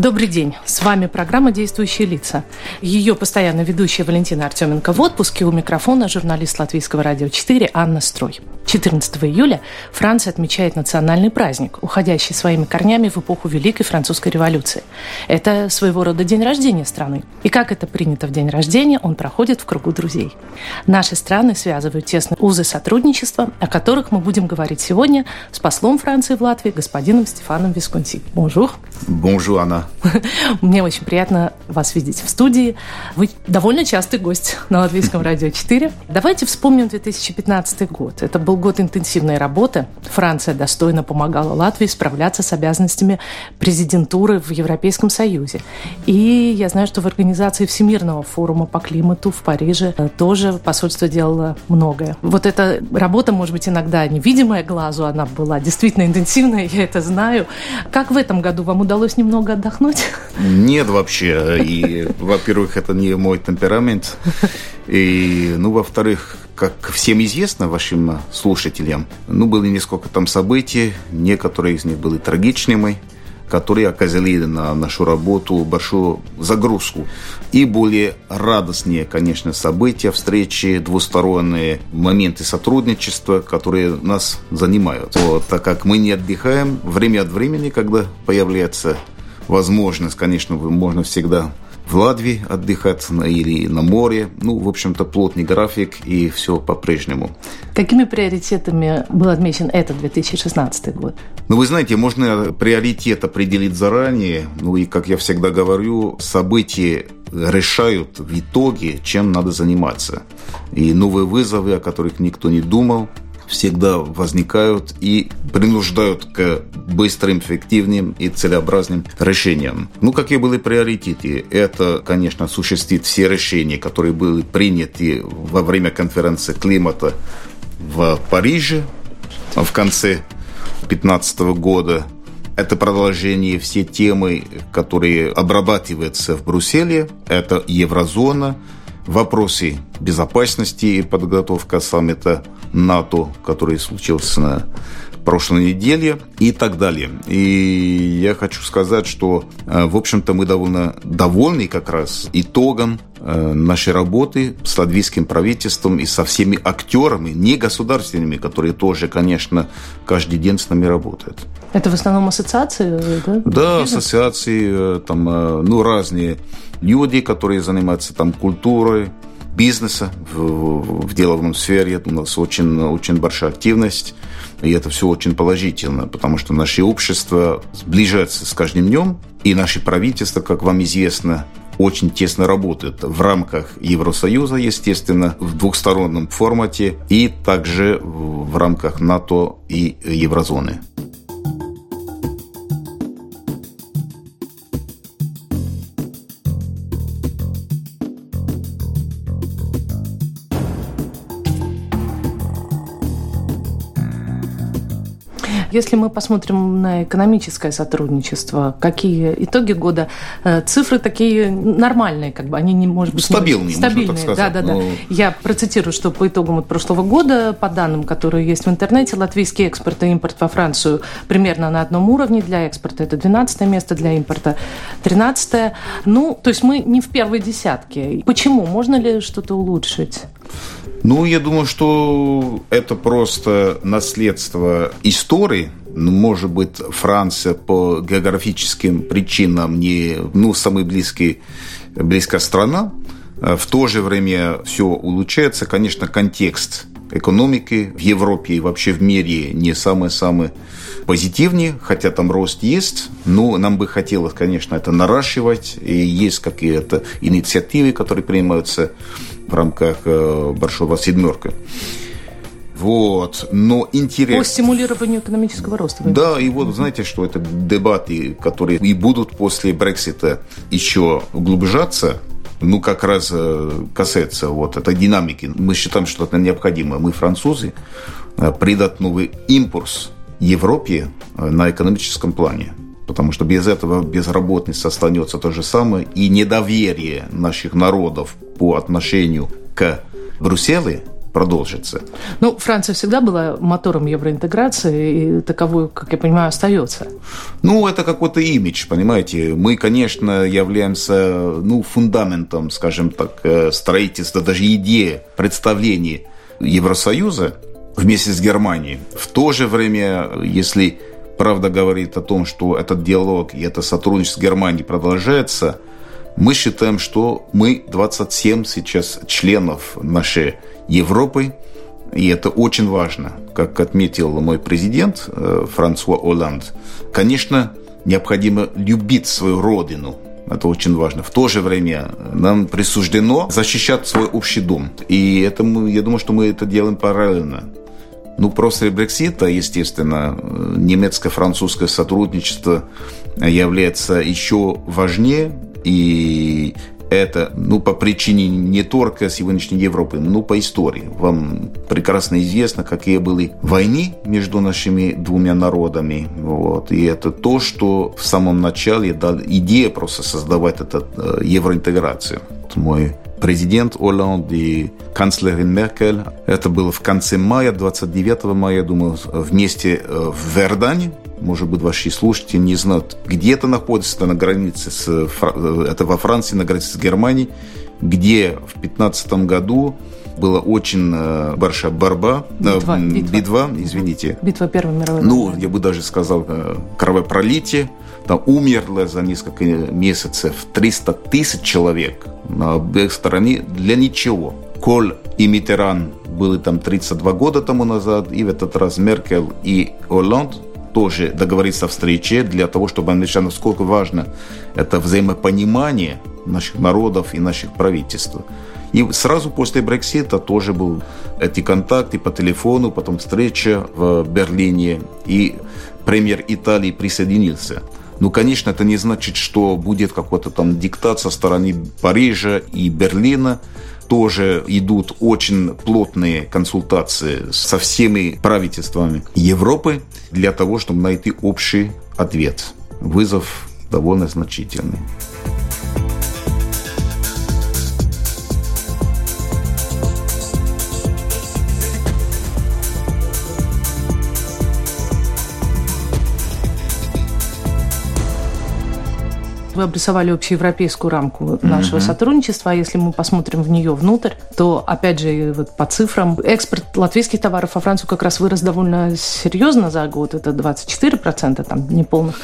Добрый день. С вами программа «Действующие лица». Ее постоянно ведущая Валентина Артеменко в отпуске. У микрофона журналист Латвийского радио 4 Анна Строй. 14 июля Франция отмечает национальный праздник, уходящий своими корнями в эпоху Великой Французской революции. Это своего рода день рождения страны. И как это принято в день рождения, он проходит в кругу друзей. Наши страны связывают тесные узы сотрудничества, о которых мы будем говорить сегодня с послом Франции в Латвии господином Стефаном Висконти. Bonjour. Bonjour, Анна. Мне очень приятно вас видеть в студии. Вы довольно частый гость на Латвийском радио 4. Давайте вспомним 2015 год. Это был год интенсивной работы. Франция достойно помогала Латвии справляться с обязанностями президентуры в Европейском Союзе. И я знаю, что в организации Всемирного форума по климату в Париже тоже посольство делало многое. Вот эта работа, может быть, иногда невидимая глазу, она была действительно интенсивная, я это знаю. Как в этом году вам удалось немного отдохнуть? Нет вообще. И, во-первых, это не мой темперамент. И, ну, во-вторых, как всем известно вашим слушателям, ну, было несколько там событий, некоторые из них были трагичными, которые оказали на нашу работу большую загрузку. И более радостные, конечно, события, встречи, двусторонние моменты сотрудничества, которые нас занимают. Вот, так как мы не отдыхаем, время от времени, когда появляется возможность, конечно, можно всегда в Латвии отдыхать или на море. Ну, в общем-то, плотный график и все по-прежнему. Какими приоритетами был отмечен этот 2016 год? Ну, вы знаете, можно приоритет определить заранее. Ну, и, как я всегда говорю, события решают в итоге, чем надо заниматься. И новые вызовы, о которых никто не думал, всегда возникают и принуждают к быстрым, эффективным и целеобразным решениям. Ну, какие были приоритеты? Это, конечно, осуществить все решения, которые были приняты во время конференции климата в Париже в конце 2015 года. Это продолжение все темы, которые обрабатываются в Брюсселе. Это еврозона, вопросы безопасности и подготовка саммита НАТО, который случился на прошлой неделе и так далее. И я хочу сказать, что, э, в общем-то, мы довольно довольны как раз итогом э, нашей работы с латвийским правительством и со всеми актерами, не государственными, которые тоже, конечно, каждый день с нами работают. Это в основном ассоциации, да? Да, ассоциации, э, там, ну, разные люди, которые занимаются там культурой, бизнеса в, в деловом сфере. У нас очень, очень большая активность. И это все очень положительно, потому что наше общество сближается с каждым днем, и наше правительство, как вам известно, очень тесно работает в рамках Евросоюза, естественно, в двухстороннем формате, и также в рамках НАТО и Еврозоны. Если мы посмотрим на экономическое сотрудничество, какие итоги года, э, цифры такие нормальные, как бы они не, может быть, стабильные, стабильные, можно так сказать. Да, да, да. Ну. Я процитирую, что по итогам от прошлого года, по данным, которые есть в интернете, латвийский экспорт и импорт во Францию примерно на одном уровне. Для экспорта это 12 место, для импорта 13 Ну, то есть мы не в первой десятке. Почему? Можно ли что-то улучшить? Ну, я думаю, что это просто наследство истории. Ну, может быть, Франция по географическим причинам не ну, самый близкий, близкая страна. В то же время все улучшается. Конечно, контекст экономики в Европе и вообще в мире не самый-самый позитивный, хотя там рост есть, но нам бы хотелось, конечно, это наращивать, и есть какие-то инициативы, которые принимаются в рамках э, Большого Седмерка. Вот, но интересно. По стимулированию экономического роста. Да, и вот знаете, что это дебаты, которые и будут после Брексита еще углубляться, ну, как раз э, касается вот этой динамики. Мы считаем, что это необходимо. Мы, французы, э, придать новый импульс Европе на экономическом плане потому что без этого безработность останется то же самое, и недоверие наших народов по отношению к Брюсселю продолжится. Ну, Франция всегда была мотором евроинтеграции, и таковой, как я понимаю, остается. Ну, это какой-то имидж, понимаете. Мы, конечно, являемся ну, фундаментом, скажем так, э, строительства, даже идеи, представлений Евросоюза вместе с Германией. В то же время, если правда говорит о том, что этот диалог и это сотрудничество с Германией продолжается, мы считаем, что мы 27 сейчас членов нашей Европы, и это очень важно. Как отметил мой президент э, Франсуа Оланд, конечно, необходимо любить свою родину. Это очень важно. В то же время нам присуждено защищать свой общий дом. И это мы, я думаю, что мы это делаем параллельно. Ну, после Брексита, естественно, немецко-французское сотрудничество является еще важнее, и это, ну, по причине не только сегодняшней Европы, но по истории. Вам прекрасно известно, какие были войны между нашими двумя народами. Вот. И это то, что в самом начале дал идея просто создавать эту э, евроинтеграцию. Мой президент Оланд и канцлерин Меркель. Это было в конце мая, 29 мая, думаю, вместе э, в Вердане может быть, ваши слушатели не знают, где это находится на границе с, это во Франции, на границе с Германией, где в 2015 году была очень э, большая борьба, э, битва, э, битва. битва, извините. Битва Первой мировой Ну, я бы даже сказал, э, кровопролитие. Там умерло за несколько месяцев 300 тысяч человек на обеих стороне для ничего. Коль и Митеран были там 32 года тому назад, и в этот раз Меркель и Оланд тоже договориться о встрече для того, чтобы англичан, насколько важно это взаимопонимание наших народов и наших правительств. И сразу после Брексита тоже был эти контакты по телефону, потом встреча в Берлине, и премьер Италии присоединился. Ну, конечно, это не значит, что будет какой-то там диктат со стороны Парижа и Берлина тоже идут очень плотные консультации со всеми правительствами Европы для того, чтобы найти общий ответ. Вызов довольно значительный. Вы обрисовали общеевропейскую рамку нашего mm-hmm. сотрудничества, а если мы посмотрим в нее внутрь, то, опять же, вот по цифрам, экспорт латвийских товаров во Францию как раз вырос довольно серьезно за год, это 24%, там, неполных.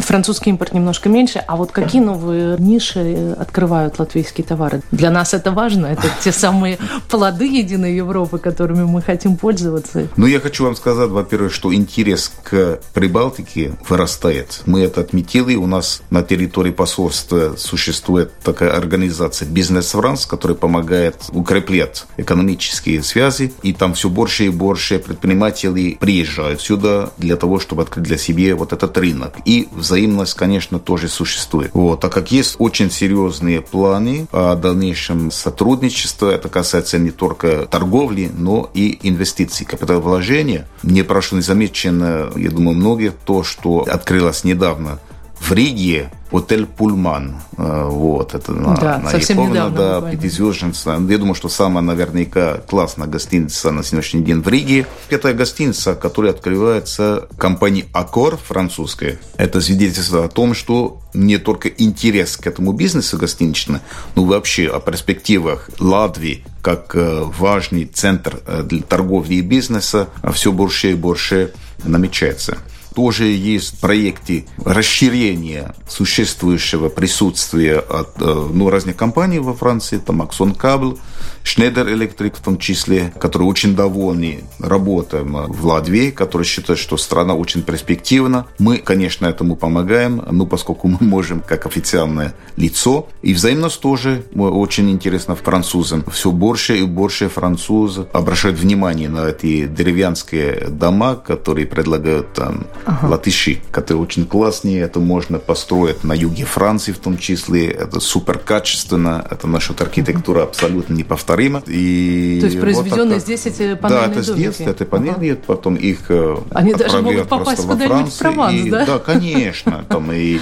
Французский импорт немножко меньше. А вот какие новые ниши открывают латвийские товары? Для нас это важно. Это те самые плоды единой Европы, которыми мы хотим пользоваться. Ну, я хочу вам сказать, во-первых, что интерес к Прибалтике вырастает. Мы это отметили. У нас на территории посольства существует такая организация «Бизнес Франс», которая помогает укреплять экономические связи. И там все больше и больше предпринимателей приезжают сюда для того, чтобы открыть для себя вот этот рынок. И взаимность, конечно, тоже существует. Вот. Так как есть очень серьезные планы о дальнейшем сотрудничестве, это касается не только торговли, но и инвестиций, капиталовложения. Не прошло незамечено, я думаю, многие, то, что открылось недавно в Риге отель Пульман. Э, вот, это на, да, на совсем Яковлена, недавно, да, пятизвездочница. Я думаю, что самая наверняка классная гостиница на сегодняшний день в Риге. Это гостиница, которая открывается компанией Аккор французская. Это свидетельство о том, что не только интерес к этому бизнесу гостиничному, но вообще о перспективах Латвии как э, важный центр э, для торговли и бизнеса все больше и больше намечается тоже есть проекты расширения существующего присутствия от э, ну, разных компаний во Франции, там Axon Cable, Schneider Electric в том числе, которые очень довольны работой в Латвии, которые считают, что страна очень перспективна. Мы, конечно, этому помогаем, ну, поскольку мы можем как официальное лицо. И взаимность тоже очень интересно французам. Все больше и больше французов обращают внимание на эти деревянские дома, которые предлагают там ага. латыши, которые очень классные. Это можно построить на юге Франции в том числе. Это супер качественно. Это наша архитектура ага. абсолютно неповторима. И То есть произведенные вот здесь эти панельные Да, это здесь, это панели, ага. потом их Они даже могут попасть куда-нибудь в Прованс, и, да? Да, конечно. Там и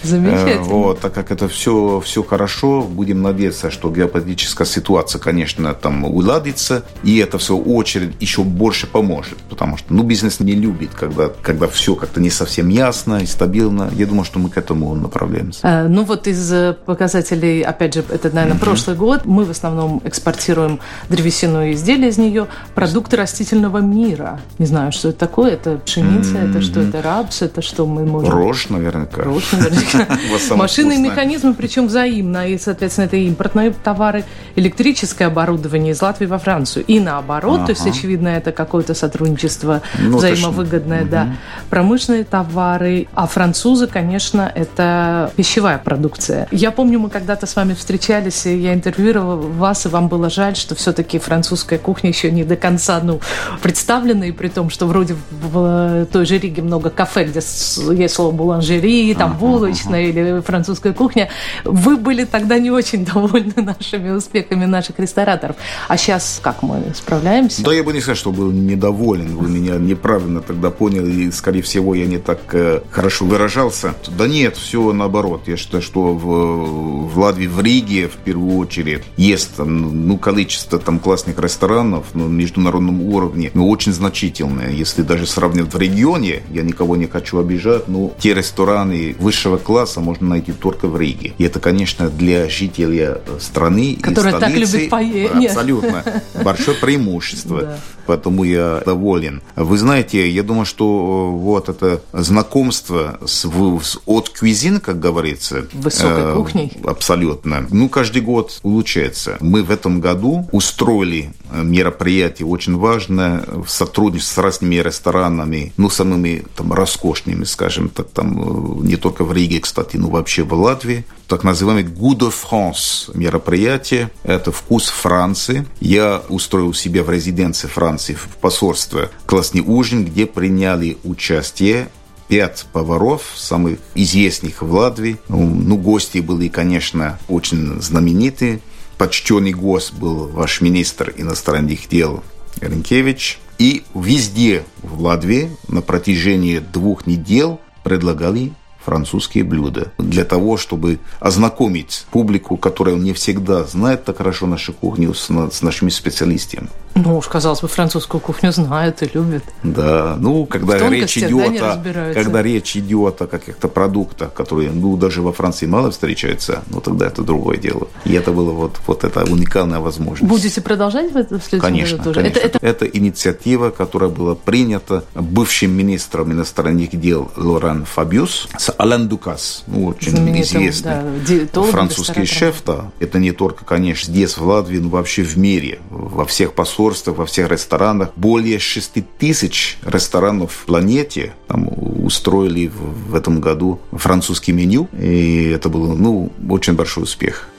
Замечательно. Вот, так как это все, все хорошо, будем надеяться, что геополитическая ситуация, конечно, там уладится, и это в свою очередь еще больше поможет, потому что, ну, бизнес не любит, когда, когда все как-то не совсем ясно и стабильно. Я думаю, что мы к этому направляемся. А, ну, вот из показателей, опять же, это, наверное, угу. прошлый год, мы в основном экспортируем древесину и изделия из нее, продукты растительного мира. Не знаю, что это такое, это пшеница, mm-hmm. это что, это рапс, это что мы можем... Рожь, наверняка. Рожь, наверняка. Машины и механизмы, причем взаимно, и, соответственно, это импортные товары, электрическое оборудование из Латвии во Францию. И наоборот, то есть, очевидно, это какое-то сотрудничество ну, взаимовыгодное, да. Промышленные товары, а французы, конечно, это пищевая продукция. Я помню, мы когда-то с вами встречались, и я интервьюировала вас, и вам было жаль, что все-таки французская кухня еще не до конца ну, представлена, и при том, что вроде в той же Риге много кафе, где есть слово буланжери, там булочная или французская кухня. Вы были тогда не очень довольны нашими успехами наших рестораторов. А сейчас как мы справляемся? Да, я бы не сказал, что был недоволен. Вы меня неправильно тогда поняли, и, скорее всего, я не так э, хорошо выражался. Да нет, все наоборот. Я считаю, что в, в Латвии, в Риге, в первую очередь, есть там, ну, количество там классных ресторанов на международном уровне, ну, очень значительное. Если даже сравнивать в регионе, я никого не хочу обижать, но те рестораны высшего класса можно найти только в Риге. И это, конечно, для жителей страны Которые и столицы, так любят поесть. Абсолютно. Большое преимущество. Поэтому я доволен. Вы знаете, я думаю, что вот это знакомство с, с от кузин, как говорится. Высокой э, кухней. Абсолютно. Ну, каждый год улучшается. Мы в этом году устроили мероприятие очень важное в сотрудничестве с разными ресторанами, ну, самыми там роскошными, скажем так, там не только в Риге, кстати, но вообще в Латвии. Так называемый Good de France мероприятие. Это вкус Франции. Я устроил себе в резиденции Франции, в посольстве, классный ужин, где приняли участие пять поваров, самых известных в Латвии. Ну, ну гости были, конечно, очень знаменитые почтенный гость был ваш министр иностранных дел Ренкевич. И везде в Латвии на протяжении двух недель предлагали французские блюда. Для того, чтобы ознакомить публику, которая не всегда знает так хорошо нашу кухню, с, с нашими специалистами. Ну уж, казалось бы, французскую кухню знают и любят. Да, ну, когда речь идет да, о, когда речь идет о каких-то продуктах, которые, ну, даже во Франции мало встречаются, ну, тогда это другое дело. И это было вот, вот эта уникальная возможность. Будете продолжать в, это, в следующем конечно, году тоже? Конечно. Это, это... это инициатива, которая была принята бывшим министром иностранных дел Лоран Фабиус с Алан Дукас, ну, очень Знаменитым, известный да, французский шеф. Да. Это не только, конечно, здесь, в Латвии, но вообще в мире, во всех посольствах посольствах, во всех ресторанах. Более 6 тысяч ресторанов в планете там, устроили в, в этом году французский меню. И это был ну, очень большой успех.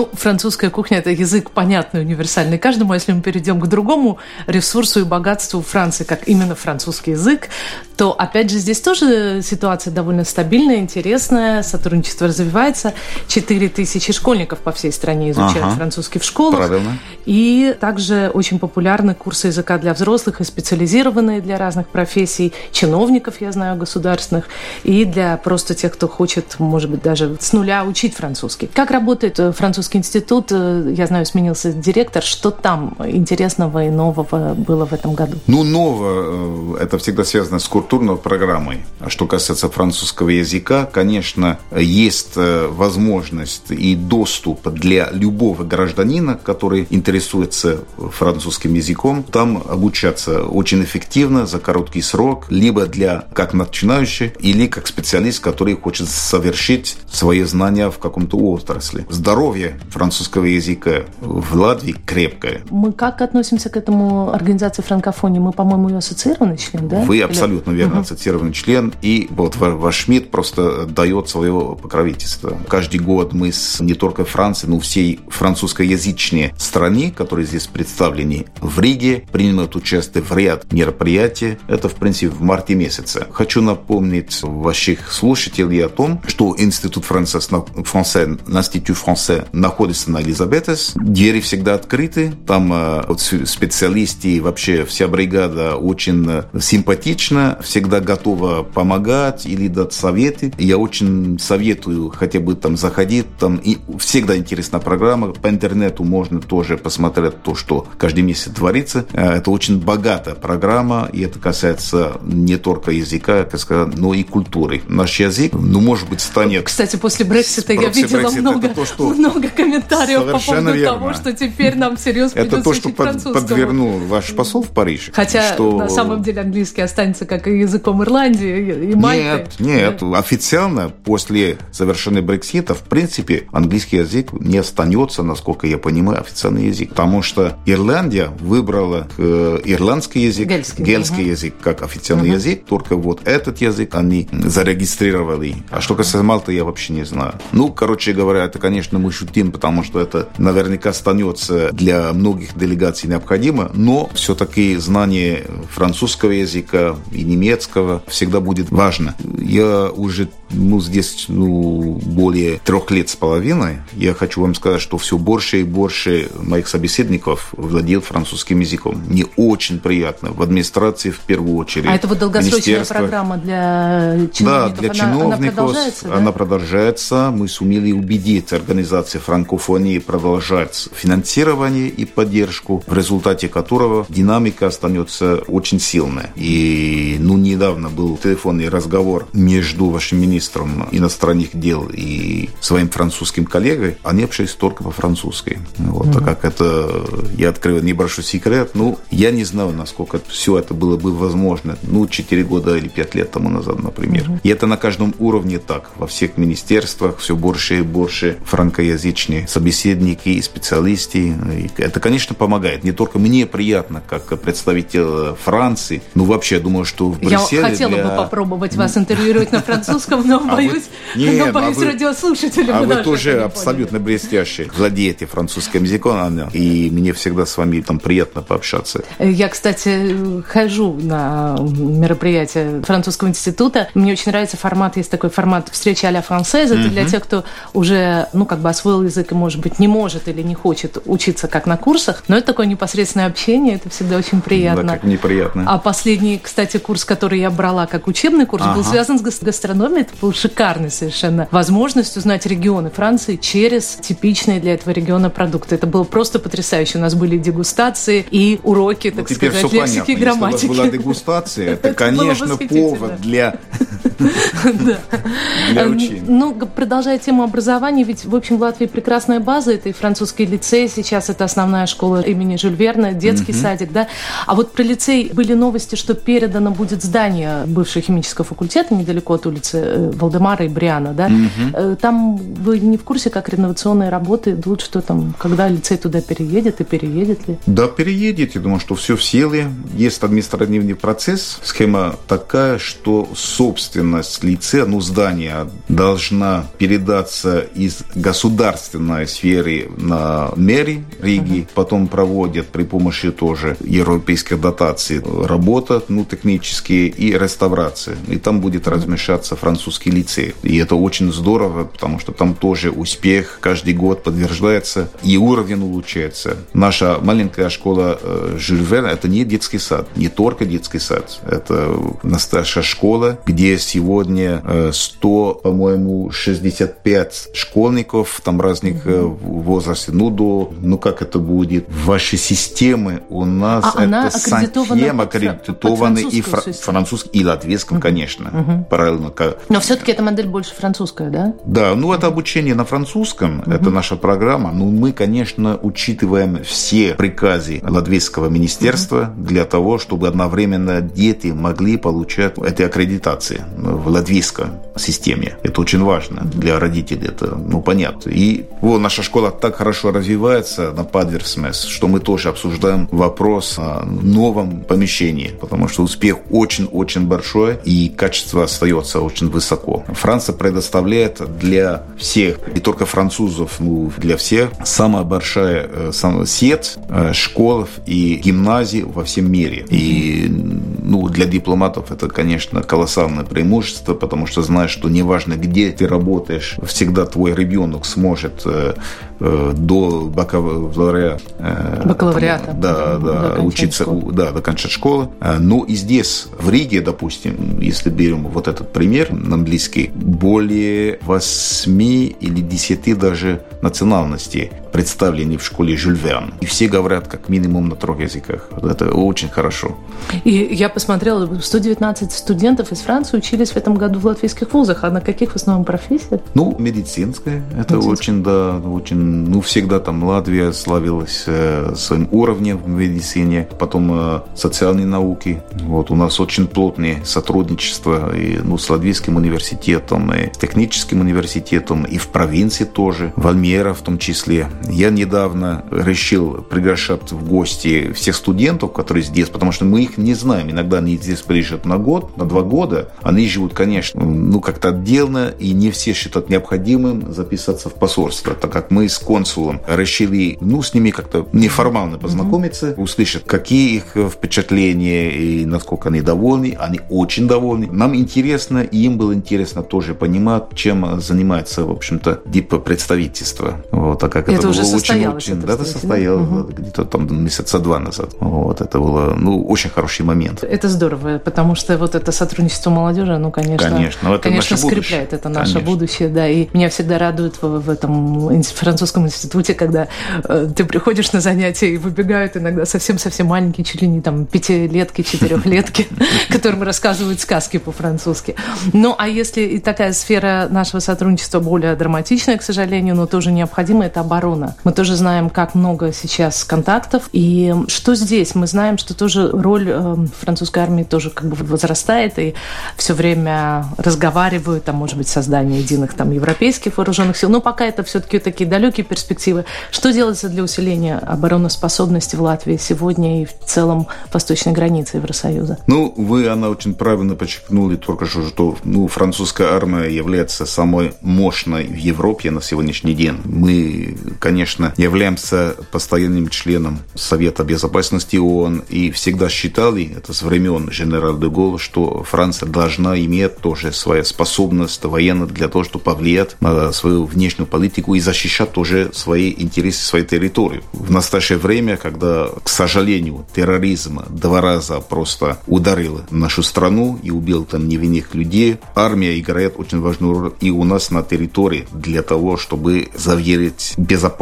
Ну, французская кухня – это язык понятный, универсальный каждому. А если мы перейдем к другому ресурсу и богатству Франции, как именно французский язык, то, опять же, здесь тоже ситуация довольно стабильная, интересная, сотрудничество развивается. Четыре тысячи школьников по всей стране изучают ага. французский в школах. Правильно. И также очень популярны курсы языка для взрослых и специализированные для разных профессий, чиновников, я знаю, государственных, и для просто тех, кто хочет, может быть, даже с нуля учить французский. Как работает э, французский институт? Э, я знаю, сменился директор. Что там интересного и нового было в этом году? Ну, нового, э, это всегда связано с культурной программой. А что касается французского языка, конечно, есть э, возможность и доступ для любого гражданина, который интересуется французским языком, там обучаться очень эффективно за короткий срок, либо для как начинающий, или как специалист, который хочет совершить свои знания в каком-то отрасли. Здоровье французского языка в Латвии крепкое. Мы как относимся к этому организации франкофонии? Мы, по-моему, ее ассоциированный член, да? Вы абсолютно верно угу. ассоциированный член, и вот ваш МИД просто дает свое покровительство. Каждый год мы с не только Францией, но всей французскоязычной стране, которые здесь представлены в Риге, принимают участие в ряд мероприятий. Это, в принципе, в марте месяце. Хочу напомнить ваших слушателей о том, что Институт француз, франце, Институт франце находится на Элизабетес. Двери всегда открыты. Там э, вот, специалисты и вообще вся бригада очень э, симпатична, всегда готова помогать или дать советы. Я очень советую хотя бы там заходить. Там и всегда интересная программа. По интернету можно тоже посмотреть то, что каждый месяц творится. Э, это очень богатая программа, и это касается не только языка, как сказать, но и культуры. Наш язык, ну, может быть, станет... Кстати, после Брексита я видела Brexit, много, то, что... много комментариев по поводу верно. того, что теперь нам серьезно Это то, что под, подвернул ваш посол в Париж. Хотя, что... на самом деле, английский останется как и языком Ирландии и Мальты. Нет, нет. Официально после завершения Брексита, в принципе, английский язык не останется, насколько я понимаю, официальный язык. Потому что Ирландия выбрала э, ирландский язык, гельский, гельский угу. язык как официальный угу. язык, только вот этот язык они зарегистрировали. А что касается Малты, я вообще не знаю. Ну, короче говоря, это, конечно, мы шутим, потому что это наверняка останется для многих делегаций необходимо, но все-таки знание французского языка и немецкого всегда будет важно. Я уже ну, здесь ну, более трех лет с половиной. Я хочу вам сказать, что все больше и больше моих собеседников владеют французским языком. Мне очень приятно. В администрации в первую очередь. А это вот долгосрочная программа для чиновников? Да, для чиновников. Она продолжается, да? Она продолжается. Мы сумели убедить организации франкофонии продолжать финансирование и поддержку, в результате которого динамика останется очень сильная. И ну, недавно был телефонный разговор между вашим министром иностранных дел и своим французским коллегой. Они общались только по-французски. Вот, mm-hmm. так как это, я открою небольшой секрет, ну, я не знаю, насколько все это было бы возможно, ну, 4 года или 5 лет тому назад, например. Mm-hmm. И это на каждом уровне так. Во всех министерствах все больше и больше франкоязычные собеседники и специалисты. И это, конечно, помогает. Не только мне приятно, как представитель Франции, ну, вообще, я думаю, что в Брюсселе... Я хотела для... бы попробовать вас интервьюировать на французском, но а боюсь, но боюсь радиослушателям. А вы тоже абсолютно блестящий. Владеете французским языком, Анна, и мне всегда с вами там приятно пообщаться. Я, кстати, хожу на мероприятия французского института. Мне очень нравится формат, есть такой формат встречи а-ля францез. Это для тех, кто уже, ну, как бы освоил язык и, может быть, не может или не хочет учиться как на курсах. Но это такое непосредственное общение, это всегда очень приятно. Да, как неприятно. А последний, кстати, курс, который я брала как учебный курс, ага. был связан с гастрономией. Это был шикарный совершенно возможность узнать регионы Франции через типичные для этого региона продукты. Это было просто потрясающе. У нас были дегустации и уроки, так ну, сказать, лексики и грамматики. Если у вас была дегустация, это, конечно, повод для для учения. Ну, продолжая тему образования, ведь, в общем, в Латвии прекрасная база. Это и французский лицей, сейчас это основная школа имени Жюль Верна, детский садик, да. А вот про лицей были новости, что передано будет здание бывшего химического факультета недалеко от улицы э, Валдемара и Бриана, да. Э, там вы не в курсе, как реновационные работы идут, что там, когда лицей туда переедет и переедет ли? Да, переедет. Я думаю, что все в силе. Есть административный процесс. Схема такая, что собственность лицея, ну, здания должна передаться из государственной сферы на мэри Риги, потом проводят при помощи тоже европейских дотаций работа, ну, технические и реставрация. И там будет размещаться французский лицей. И это очень здорово, потому что там тоже успех каждый год подтверждается и уровень улучшается. Наша маленькая школа э, Жильвер – это не детский сад, не только детский сад. Это настоящая школа, где сегодня 100, э, по-моему, 65 школьников, там разных mm-hmm. возрастов. Ну, до, ну, как это будет? Ваши системы у нас а это совсем аккредитованы и фра- французский, и латвийском, mm-hmm. конечно, mm-hmm. параллельно. Но все-таки эта модель больше французская, да? Да, ну, это обучение на французском, mm-hmm. это наша программа. Ну, мы, конечно, учитываем все приказы латвийского министерства mm-hmm. для того, чтобы одновременно дети могли получать эти аккредитации. В латвийской системе. Это очень важно для родителей, это ну, понятно. И вот наша школа так хорошо развивается на Падверсмес, что мы тоже обсуждаем вопрос о новом помещении, потому что успех очень-очень большой и качество остается очень высоко. Франция предоставляет для всех, не только французов, но для всех, самая большая э, сеть э, школ и гимназий во всем мире. И ну, для дипломатов это, конечно, колоссальное преимущество, потому что знаешь, что неважно, где ты работаешь, всегда твой ребенок сможет э, э, до бакалавриата, э, бакалавриата да, да, учиться, школы. да, докончать школу. Э, но и здесь, в Риге, допустим, если берем вот этот пример английский, более 8 или 10 даже национальностей представлены в школе Жюль Верн. И все говорят как минимум на трех языках. Это очень хорошо. И я посмотрела, 119 студентов из Франции учились в этом году в латвийских вузах. А на каких в основном профессиях? Ну, медицинская. Это Медицинская. очень, да, очень... Ну, всегда там Латвия славилась э, своим уровнем в медицине. Потом э, социальные науки. Вот у нас очень плотное сотрудничество и, ну, с Латвийским университетом, и с техническим университетом, и в провинции тоже, в Альмера в том числе. Я недавно решил приглашать в гости всех студентов, которые здесь, потому что мы их не знаем. Иногда они здесь приезжают на год, на два года. Они живут, конечно, ну, как-то отдельно, и не все считают необходимым записаться в посольство, так как мы с консулом решили, ну, с ними как-то неформально познакомиться, mm-hmm. услышать, какие их впечатления и насколько они довольны. Они очень довольны. Нам интересно, и им было интересно тоже понимать, чем занимается, в общем-то, дип-представительство. Вот, так как это, это уже состоялось. Да, это состоялось угу. где-то там месяца два назад. Вот, это было, ну, очень хороший момент. Это здорово, потому что вот это сотрудничество молодежи, ну, конечно, конечно, это конечно скрепляет будущее. это наше конечно. будущее, да, и меня всегда радует в, в этом французском институте, когда э, ты приходишь на занятия и выбегают иногда совсем-совсем маленькие, чуть ли не там пятилетки, четырехлетки, которым рассказывают сказки по-французски. Ну, а если и такая сфера нашего сотрудничества более драматичная, к сожалению, но тоже необходимая, это оборона. Мы тоже знаем, как много сейчас контактов. И что здесь? Мы знаем, что тоже роль э, французской армии тоже как бы возрастает, и все время разговаривают о, может быть, создании единых там европейских вооруженных сил. Но пока это все-таки такие далекие перспективы. Что делается для усиления обороноспособности в Латвии сегодня и в целом восточной границы Евросоюза? Ну, вы, она очень правильно подчеркнули только что, что ну, французская армия является самой мощной в Европе на сегодняшний день. Мы конечно, являемся постоянным членом Совета Безопасности ООН и всегда считали, это с времен генерала де что Франция должна иметь тоже свою способность военную для того, чтобы повлиять на свою внешнюю политику и защищать тоже свои интересы, свою территорию. В настоящее время, когда, к сожалению, терроризм два раза просто ударил нашу страну и убил там невинных людей, армия играет очень важную роль и у нас на территории для того, чтобы заверить безопасность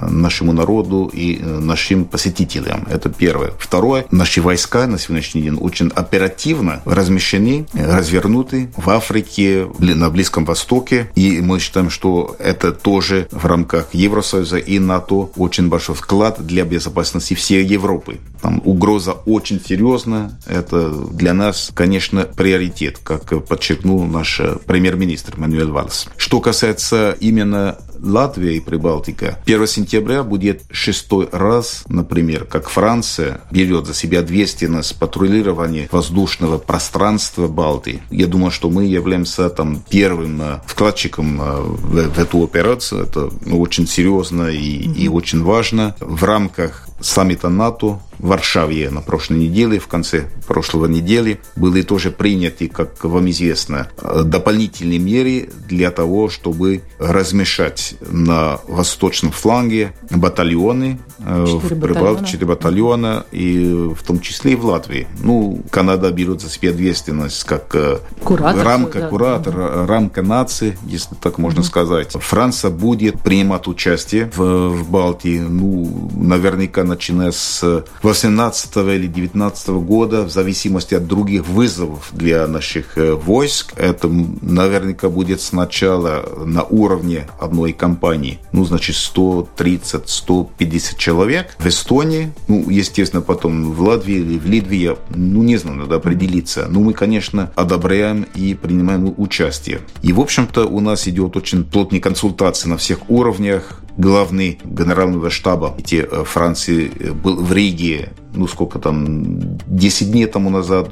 нашему народу и э, нашим посетителям. Это первое. Второе. Наши войска на сегодняшний день очень оперативно размещены, развернуты в Африке, на Близком Востоке. И мы считаем, что это тоже в рамках Евросоюза и НАТО очень большой вклад для безопасности всей Европы. Там угроза очень серьезная. Это для нас, конечно, приоритет, как подчеркнул наш премьер-министр Мануэль Вальс. Что касается именно Латвия и Прибалтика. 1 сентября будет шестой раз, например, как Франция берет за себя ответственность патрулирования воздушного пространства Балтии. Я думаю, что мы являемся там первым э, вкладчиком э, в, в эту операцию. Это ну, очень серьезно и, и очень важно. В рамках саммита НАТО в Варшаве на прошлой неделе, в конце прошлого недели, были тоже приняты, как вам известно, дополнительные меры для того, чтобы размешать на восточном фланге батальоны, э, четыре четыре батальона, и в том числе и в Латвии. Ну, Канада берет за себя ответственность как э, куратор, рамка, да. куратор, угу. рамка нации, если так можно угу. сказать. Франция будет принимать участие в, в Балтии, ну, наверняка начиная с 18 или 19 года, в зависимости от других вызовов для наших э, войск. Это наверняка будет сначала на уровне одной компании, ну, значит, 130-150 человек. В Эстонии, ну, естественно, потом в Латвии или в Литве, ну, не знаю, надо определиться. Но мы, конечно, одобряем и принимаем участие. И, в общем-то, у нас идет очень плотные консультации на всех уровнях. Главный генерального штаба эти э, Франции э, был в Риге ну сколько там, 10 дней тому назад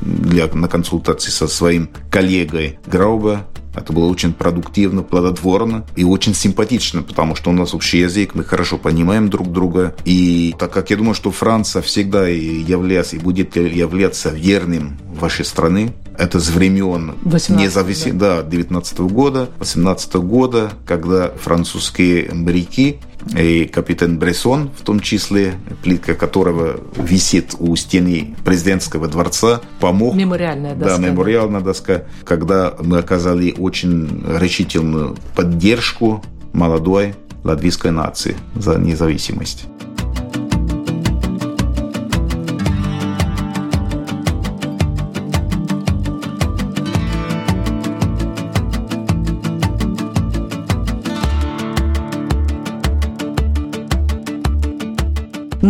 для, на консультации со своим коллегой Грауба это было очень продуктивно, плодотворно и очень симпатично, потому что у нас общий язык, мы хорошо понимаем друг друга. И так как я думаю, что Франция всегда является и будет являться верным вашей страны, это с времен независимости, да, 19 -го года, 18 -го года, когда французские моряки и капитан Бресон, в том числе, плитка которого висит у стены президентского дворца, помог. Мемориальная доска. Да, мемориальная доска, когда мы оказали очень решительную поддержку молодой латвийской нации за независимость.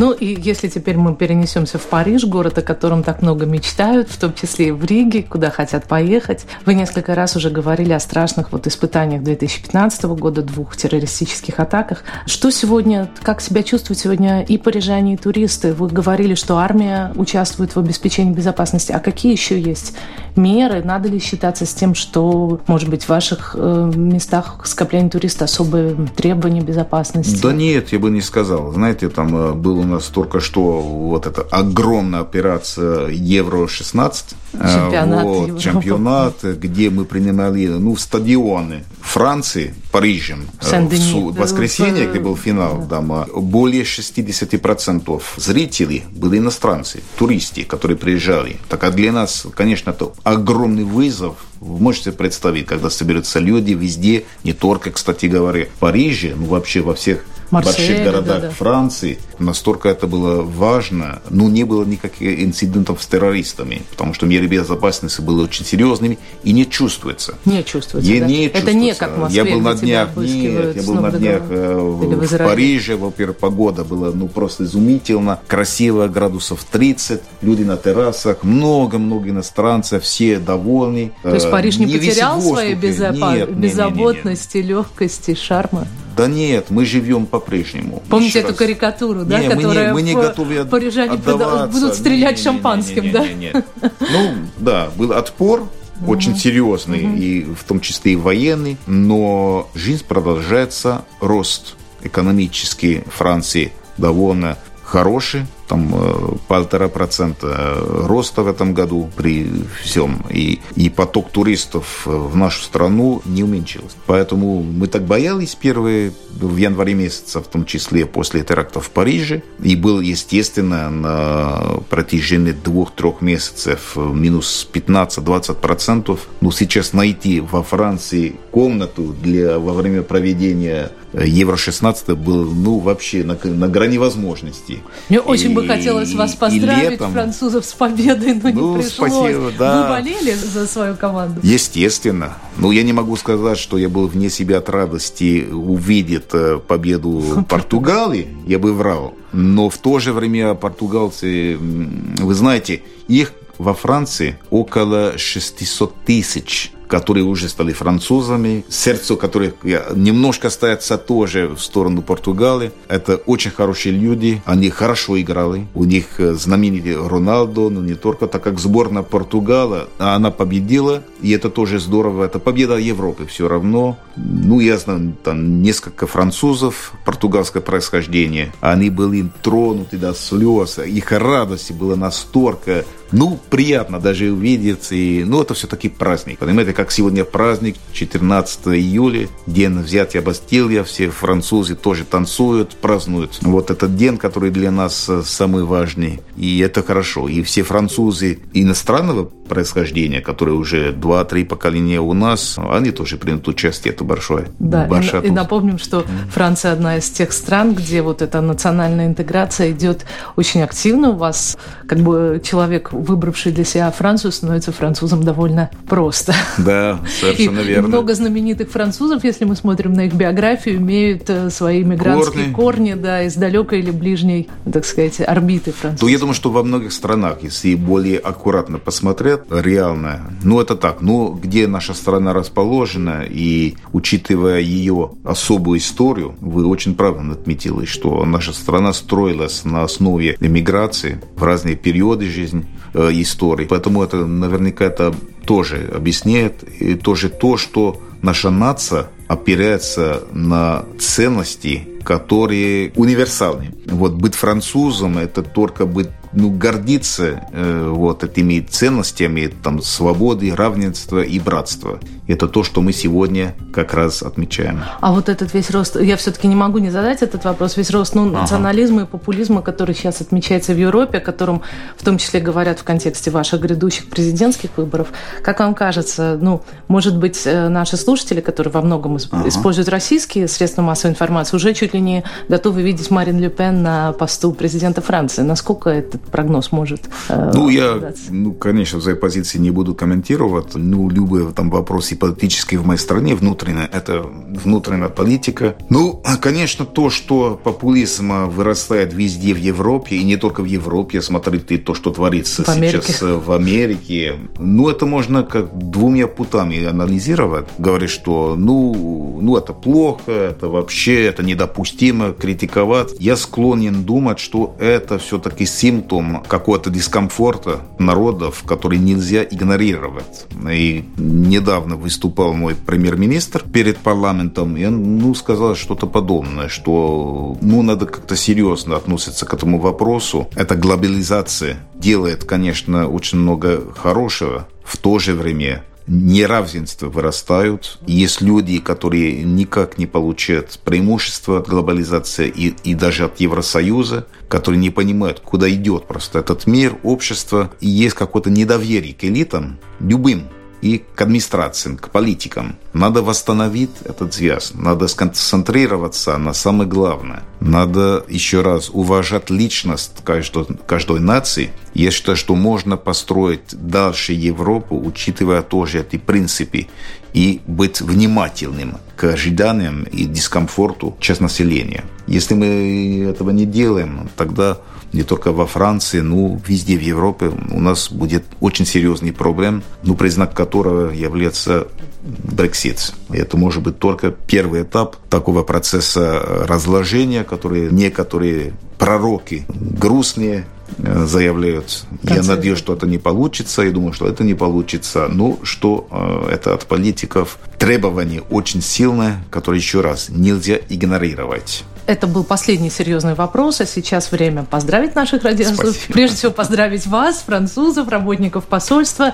Ну и если теперь мы перенесемся в Париж, город, о котором так много мечтают, в том числе и в Риге, куда хотят поехать. Вы несколько раз уже говорили о страшных вот испытаниях 2015 года, двух террористических атаках. Что сегодня, как себя чувствуют сегодня и парижане, и туристы? Вы говорили, что армия участвует в обеспечении безопасности. А какие еще есть меры? Надо ли считаться с тем, что, может быть, в ваших э, местах скопления туристов особые требования безопасности? Да нет, я бы не сказал. Знаете, там э, был у нас только что вот эта огромная операция Евро-16. Чемпионат. Вот, Европы. чемпионат, где мы принимали ну, стадионы Франции, Парижем. В, э, в воскресенье, где был финал, да. там, более 60% зрителей были иностранцы, туристы, которые приезжали. Так а для нас, конечно, это огромный вызов. Вы можете представить, когда соберутся люди везде, не только, кстати говоря, в Париже, ну вообще во всех Марсель, больших городах да, да. Франции. Настолько это было важно. Ну, не было никаких инцидентов с террористами, потому что меры безопасности были очень серьезными и не чувствуется. Не чувствуется, не, да? не это чувствуется. не как в Москве, Я был на днях, нет, я был на днях э, в, в Париже, во-первых, погода была ну просто изумительно, красиво, градусов 30, люди на террасах, много-много иностранцев, все довольны. То есть Париж не, не потерял своей безопа... нет, беззаботности, легкости, шарма? Да нет, мы живем по-прежнему. Помните Еще эту раз. карикатуру, да, не, которая мы не, мы не готовы парижане будут стрелять не, шампанским, не, не, да? Не, не, не. Ну, да, был отпор, очень серьезный, и в том числе и военный, но жизнь продолжается, рост экономический Франции довольно хороший, там э, полтора процента э, роста в этом году при всем. И, и поток туристов в нашу страну не уменьшился. Поэтому мы так боялись первые в январе месяце, в том числе после терактов в Париже. И был, естественно, на протяжении двух-трех месяцев минус 15-20 процентов. Но сейчас найти во Франции комнату для, во время проведения Евро-16 был, ну, вообще на, на грани возможностей. Мне и, очень бы хотелось вас поздравить, летом, французов, с победой, но ну, не пришлось. Спасибо, да. Вы болели за свою команду? Естественно. Ну, я не могу сказать, что я был вне себя от радости увидеть э, победу Португалии. Я бы врал. Но в то же время португалцы, вы знаете, их во Франции около 600 тысяч которые уже стали французами, сердце которых немножко остается тоже в сторону Португалии. Это очень хорошие люди, они хорошо играли. У них э, знаменитый Роналдо, но не только, так как сборная Португала, она победила, и это тоже здорово. Это победа Европы все равно. Ну, я знаю, там несколько французов португальского происхождения, они были тронуты до слез, их радости было настолько ну, приятно даже увидеть. И, ну, это все-таки праздник. Понимаете, как сегодня праздник, 14 июля, день взятия Бастилия, все французы тоже танцуют, празднуют. Вот этот день, который для нас э, самый важный. И это хорошо. И все французы иностранного происхождения, которые уже 2-3 поколения у нас, они тоже примут участие. Это большое. Да, большая и, и напомним, что Франция одна из тех стран, где вот эта национальная интеграция идет очень активно. У вас как бы человек, выбравший для себя Францию, становится французом довольно просто. Да, Да, совершенно и верно. много знаменитых французов, если мы смотрим на их биографию, имеют э, свои мигрантские корни, корни да, из далекой или ближней, так сказать, орбиты французов. Ну, я думаю, что во многих странах, если более аккуратно посмотреть, реально, ну, это так, ну, где наша страна расположена, и учитывая ее особую историю, вы очень правильно отметили, что наша страна строилась на основе эмиграции в разные периоды жизни, э, истории. Поэтому это наверняка это тоже объясняет, и тоже то, что наша нация опирается на ценности, которые универсальны. Вот быть французом – это только быть ну, гордиться э, вот этими ценностями там, свободы, равенства и братства. Это то, что мы сегодня как раз отмечаем. А вот этот весь рост, я все-таки не могу не задать этот вопрос, весь рост ну, национализма ага. и популизма, который сейчас отмечается в Европе, о котором в том числе говорят в контексте ваших грядущих президентских выборов. Как вам кажется, ну, может быть, э, наши слушатели, которые во многом ага. используют российские средства массовой информации, уже чуть ли не готовы видеть Марин Ле Пен на посту президента Франции. Насколько это этот прогноз может э, Ну, я, ну, конечно, в своей позиции не буду комментировать. Ну, любые там вопросы политические в моей стране, внутренняя, это внутренняя политика. Ну, конечно, то, что популизм вырастает везде в Европе, и не только в Европе, смотрите то, что творится в сейчас в Америке. Ну, это можно как двумя путами анализировать. Говорить, что, ну, ну, это плохо, это вообще, это недопустимо критиковать. Я склонен думать, что это все-таки симптом симптом какого-то дискомфорта народов, который нельзя игнорировать. И недавно выступал мой премьер-министр перед парламентом, и он ну, сказал что-то подобное, что ну, надо как-то серьезно относиться к этому вопросу. Эта глобализация делает, конечно, очень много хорошего, в то же время неравенства вырастают. Есть люди, которые никак не получают преимущества от глобализации и, и даже от Евросоюза, которые не понимают, куда идет просто этот мир, общество. И есть какое-то недоверие к элитам, любым и к администрациям, к политикам. Надо восстановить этот связь, надо сконцентрироваться на самое главное. Надо еще раз уважать личность каждой, каждой нации. Я считаю, что можно построить дальше Европу, учитывая тоже эти принципы, и быть внимательным к ожиданиям и дискомфорту часть населения. Если мы этого не делаем, тогда не только во Франции, но везде в Европе у нас будет очень серьезный проблем, ну, признак которого является Брексит. Это может быть только первый этап такого процесса разложения, который некоторые пророки грустные э, заявляют. Я надеюсь, что это не получится. Я думаю, что это не получится. Но что э, это от политиков требование очень сильное, которое еще раз нельзя игнорировать. Это был последний серьезный вопрос, а сейчас время поздравить наших радиослушателей. Прежде всего поздравить вас, французов, работников посольства,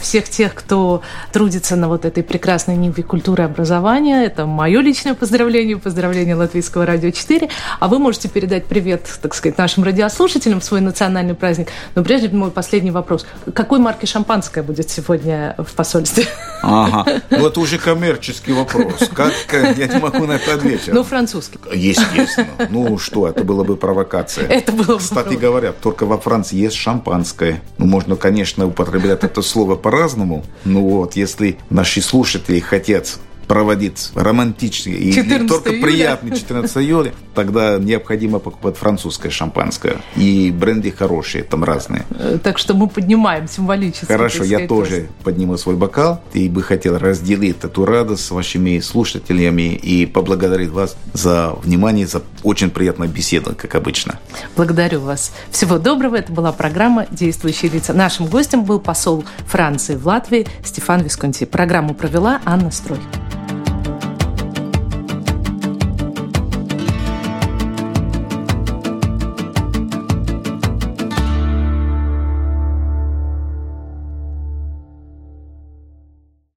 всех тех, кто трудится на вот этой прекрасной ниве культуры и образования. Это мое личное поздравление, поздравление Латвийского радио 4. А вы можете передать привет, так сказать, нашим радиослушателям в свой национальный праздник. Но прежде мой последний вопрос. Какой марки шампанское будет сегодня в посольстве? Ага. Ну, это уже коммерческий вопрос. Как я не могу на это ответить? Ну, французский. Есть естественно. Ну что, это было бы провокация. Это было бы Кстати говоря, только во Франции есть шампанское. Ну, можно, конечно, употреблять это слово по-разному. Ну вот, если наши слушатели хотят проводить романтичный и только июля. приятный 14 июля, тогда необходимо покупать французское шампанское. И бренды хорошие, там разные. Э, так что мы поднимаем символически. Хорошо, я тоже подниму свой бокал и бы хотел разделить эту радость с вашими слушателями и поблагодарить вас за внимание, за очень приятную беседу, как обычно. Благодарю вас. Всего доброго. Это была программа «Действующие лица». Нашим гостем был посол Франции в Латвии Стефан Висконти. Программу провела Анна Строй.